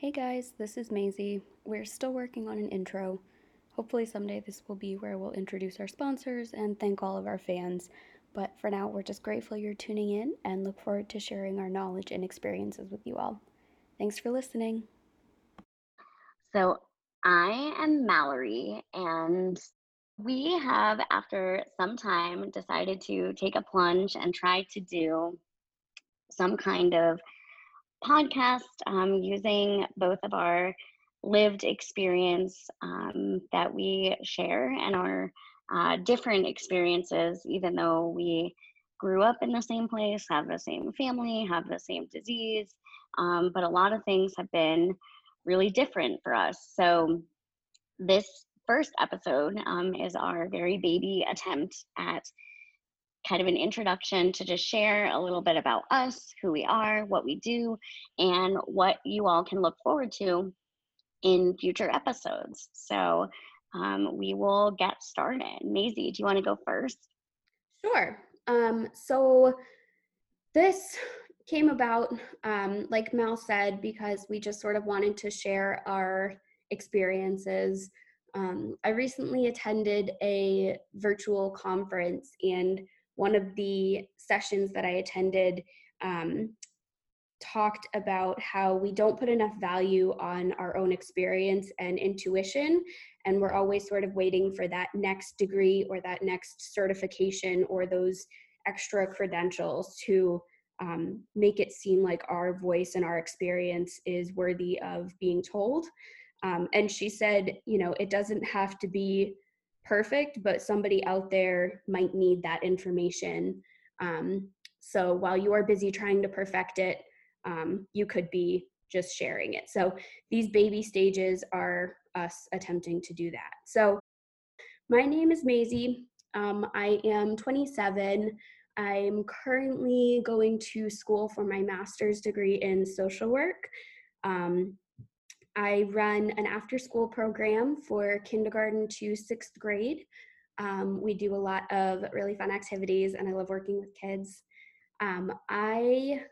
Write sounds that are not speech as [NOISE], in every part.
Hey guys, this is Maisie. We're still working on an intro. Hopefully, someday this will be where we'll introduce our sponsors and thank all of our fans. But for now, we're just grateful you're tuning in and look forward to sharing our knowledge and experiences with you all. Thanks for listening. So, I am Mallory, and we have, after some time, decided to take a plunge and try to do some kind of podcast um, using both of our lived experience um, that we share and our uh, different experiences, even though we grew up in the same place, have the same family, have the same disease. Um, but a lot of things have been really different for us. So, this first episode um, is our very baby attempt at kind of an introduction to just share a little bit about us, who we are, what we do, and what you all can look forward to in future episodes. So um, we will get started. Maisie, do you want to go first? Sure. Um, so this came about, um, like Mel said, because we just sort of wanted to share our experiences. Um, I recently attended a virtual conference and one of the sessions that I attended um, talked about how we don't put enough value on our own experience and intuition and we're always sort of waiting for that next degree or that next certification or those extra credentials to um, make it seem like our voice and our experience is worthy of being told. Um, and she said you know it doesn't have to be perfect, but somebody out there might need that information. Um, so while you are busy trying to perfect it, um, you could be just sharing it. So these baby stages are us attempting to do that. So my name is Maisie. Um, I am 27. I'm currently going to school for my master's degree in social work. Um, I run an after school program for kindergarten to sixth grade. Um, we do a lot of really fun activities, and I love working with kids. Um, I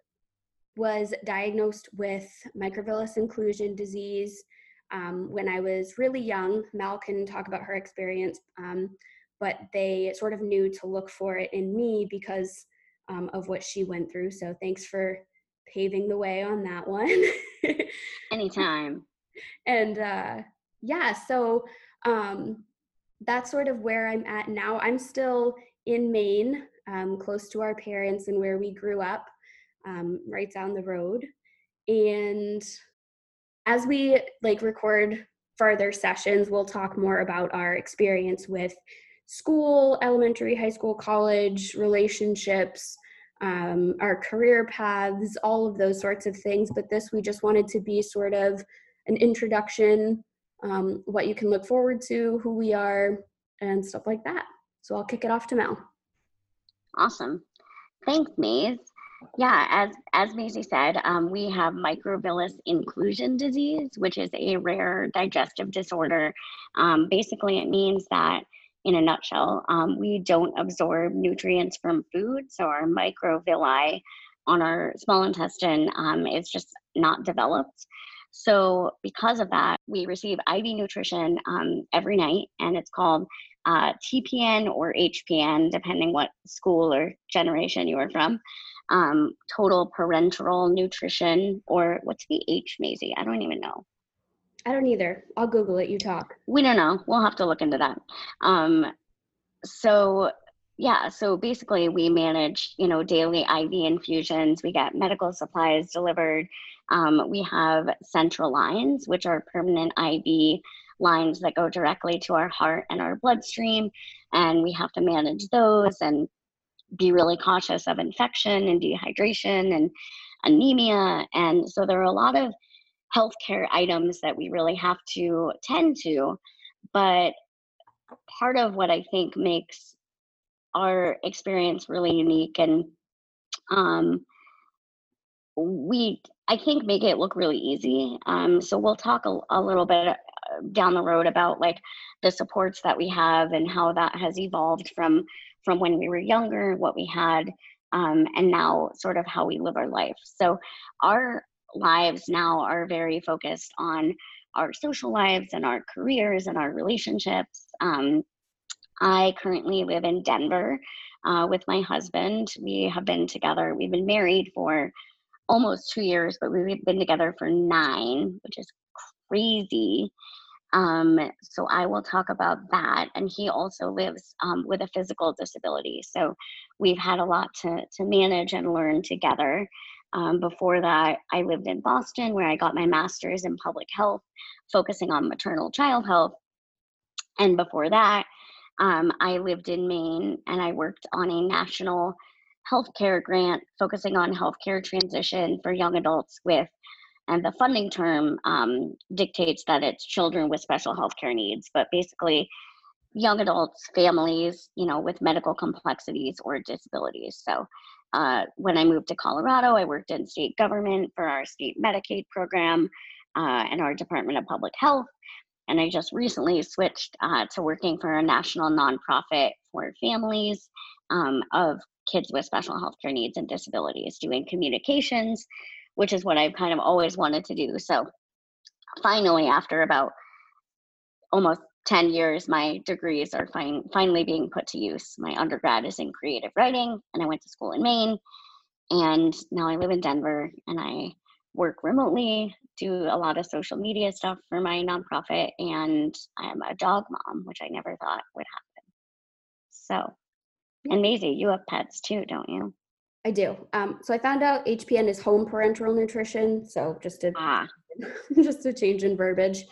was diagnosed with microvillus inclusion disease um, when I was really young. Mel can talk about her experience, um, but they sort of knew to look for it in me because um, of what she went through. So thanks for paving the way on that one. [LAUGHS] Anytime and uh, yeah, so um, that's sort of where I'm at now. I'm still in Maine, um, close to our parents and where we grew up, um, right down the road. And as we like record further sessions, we'll talk more about our experience with school, elementary, high school, college, relationships, um, our career paths, all of those sorts of things. But this, we just wanted to be sort of an introduction, um, what you can look forward to, who we are, and stuff like that. So I'll kick it off to Mel. Awesome. Thanks, Maze. Yeah, as as Maisie said, um, we have microvillus inclusion disease, which is a rare digestive disorder. Um, basically, it means that, in a nutshell, um, we don't absorb nutrients from food, so our microvilli on our small intestine um, is just not developed. So, because of that, we receive IV nutrition um, every night, and it's called uh, TPN or HPN, depending what school or generation you are from. Um, total parenteral nutrition, or what's the H, Maisie? I don't even know. I don't either. I'll Google it. You talk. We don't know. We'll have to look into that. Um, so yeah so basically we manage you know daily iv infusions we get medical supplies delivered um, we have central lines which are permanent iv lines that go directly to our heart and our bloodstream and we have to manage those and be really cautious of infection and dehydration and anemia and so there are a lot of healthcare items that we really have to tend to but part of what i think makes our experience really unique and um, we i think make it look really easy um, so we'll talk a, a, little bit uh, down the road about like the supports that we have and how that has evolved from from when we were younger what we had um, and now sort of how we live our life. So our lives now are very focused on our social lives and our careers and our relationships. Um, I currently live in Denver uh, with my husband. We have been together, we've been married for almost two years, but we've been together for nine, which is crazy. Um, so I will talk about that. And he also lives um, with a physical disability. So we've had a lot to, to manage and learn together. Um, before that, I lived in Boston where I got my master's in public health, focusing on maternal child health. And before that, um, I lived in Maine and I worked on a national healthcare grant focusing on healthcare transition for young adults with, and the funding term um, dictates that it's children with special healthcare needs, but basically young adults, families, you know, with medical complexities or disabilities. So uh, when I moved to Colorado, I worked in state government for our state Medicaid program uh, and our Department of Public Health. And I just recently switched uh, to working for a national nonprofit for families um, of kids with special health care needs and disabilities, doing communications, which is what I've kind of always wanted to do. So finally, after about almost 10 years, my degrees are fin- finally being put to use. My undergrad is in creative writing, and I went to school in Maine. And now I live in Denver and I work remotely, do a lot of social media stuff for my nonprofit, and I'm a dog mom, which I never thought would happen. So, and Maisie, you have pets too, don't you? I do. Um, so I found out HPN is home parenteral nutrition. So just to ah. [LAUGHS] just a change in verbiage.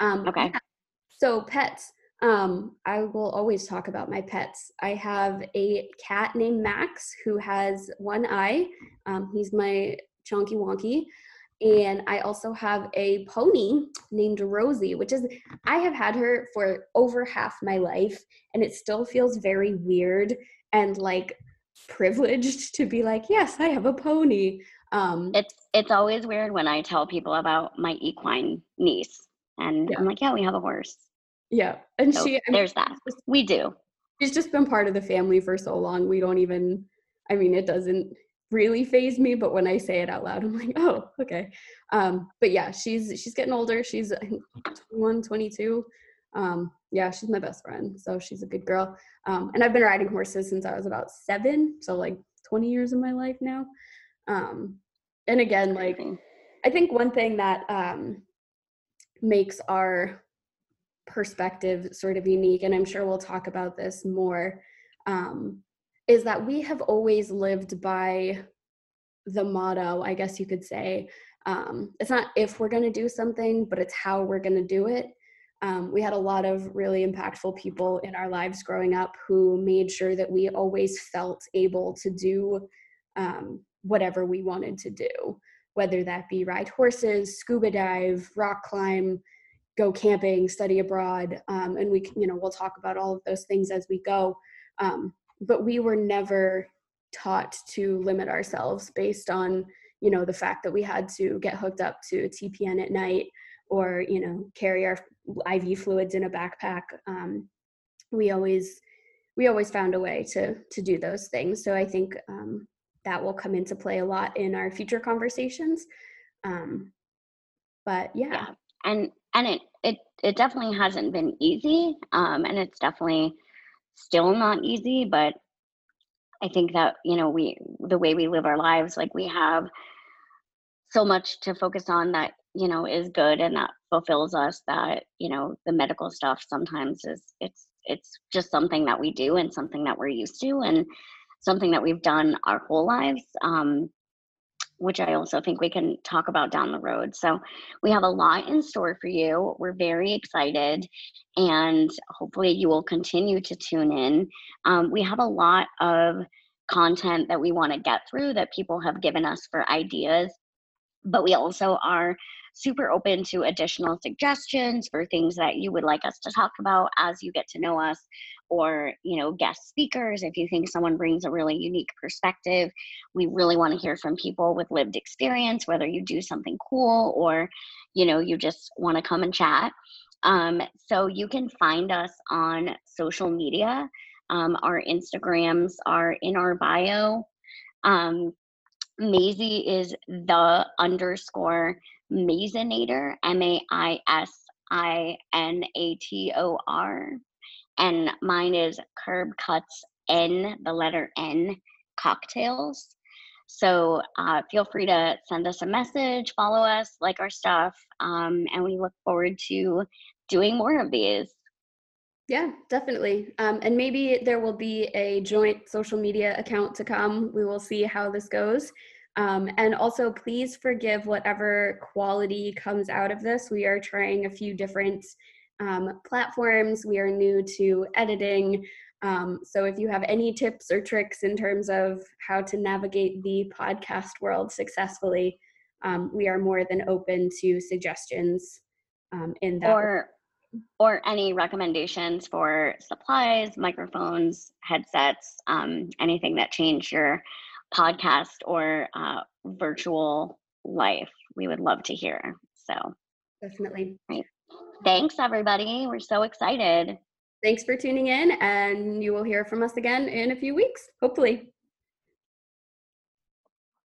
Um, okay. Yeah. So pets. Um, I will always talk about my pets. I have a cat named Max who has one eye. Um, he's my chunky wonky. And I also have a pony named Rosie, which is, I have had her for over half my life, and it still feels very weird and like privileged to be like, yes, I have a pony. Um, it's it's always weird when I tell people about my equine niece, and yeah. I'm like, yeah, we have a horse. Yeah, and so she there's that. We do. She's just been part of the family for so long. We don't even. I mean, it doesn't really phase me, but when I say it out loud, I'm like, oh, okay. Um, but yeah, she's she's getting older. She's 21, 22. Um, yeah, she's my best friend, so she's a good girl. Um, and I've been riding horses since I was about seven, so like 20 years of my life now. Um, and again, like I think one thing that um, makes our perspective sort of unique, and I'm sure we'll talk about this more, um, is that we have always lived by the motto, I guess you could say. Um, it's not if we're going to do something, but it's how we're going to do it. Um, we had a lot of really impactful people in our lives growing up who made sure that we always felt able to do um, whatever we wanted to do, whether that be ride horses, scuba dive, rock climb, go camping, study abroad, um, and we, you know, we'll talk about all of those things as we go. Um, but we were never taught to limit ourselves based on you know the fact that we had to get hooked up to a TPN at night or you know carry our IV fluids in a backpack. Um, we always we always found a way to to do those things. So I think um, that will come into play a lot in our future conversations. Um, but yeah. yeah. and and it it it definitely hasn't been easy, um, and it's definitely still not easy, but I think that, you know, we, the way we live our lives, like we have so much to focus on that, you know, is good and that fulfills us that, you know, the medical stuff sometimes is, it's, it's just something that we do and something that we're used to and something that we've done our whole lives. Um, which I also think we can talk about down the road. So we have a lot in store for you. We're very excited, and hopefully you will continue to tune in. Um, we have a lot of content that we want to get through that people have given us for ideas, but we also are super open to additional suggestions for things that you would like us to talk about as you get to know us or you know guest speakers. If you think someone brings a really unique perspective we really want to hear from people with lived experience whether you do something cool or you know you just want to come and chat. Um, so you can find us on social media. Um, our instagrams are in our bio. Um, Maisie is the underscore Maisinator, M A I S I N A T O R. And mine is Curb Cuts N, the letter N, cocktails. So uh, feel free to send us a message, follow us, like our stuff, um, and we look forward to doing more of these. Yeah, definitely. Um, and maybe there will be a joint social media account to come. We will see how this goes. Um, and also, please forgive whatever quality comes out of this. We are trying a few different um, platforms. We are new to editing. Um, so, if you have any tips or tricks in terms of how to navigate the podcast world successfully, um, we are more than open to suggestions um, in that. Or, or any recommendations for supplies, microphones, headsets, um, anything that change your podcast or uh, virtual life. We would love to hear. So, definitely. Right. Thanks, everybody. We're so excited. Thanks for tuning in, and you will hear from us again in a few weeks, hopefully.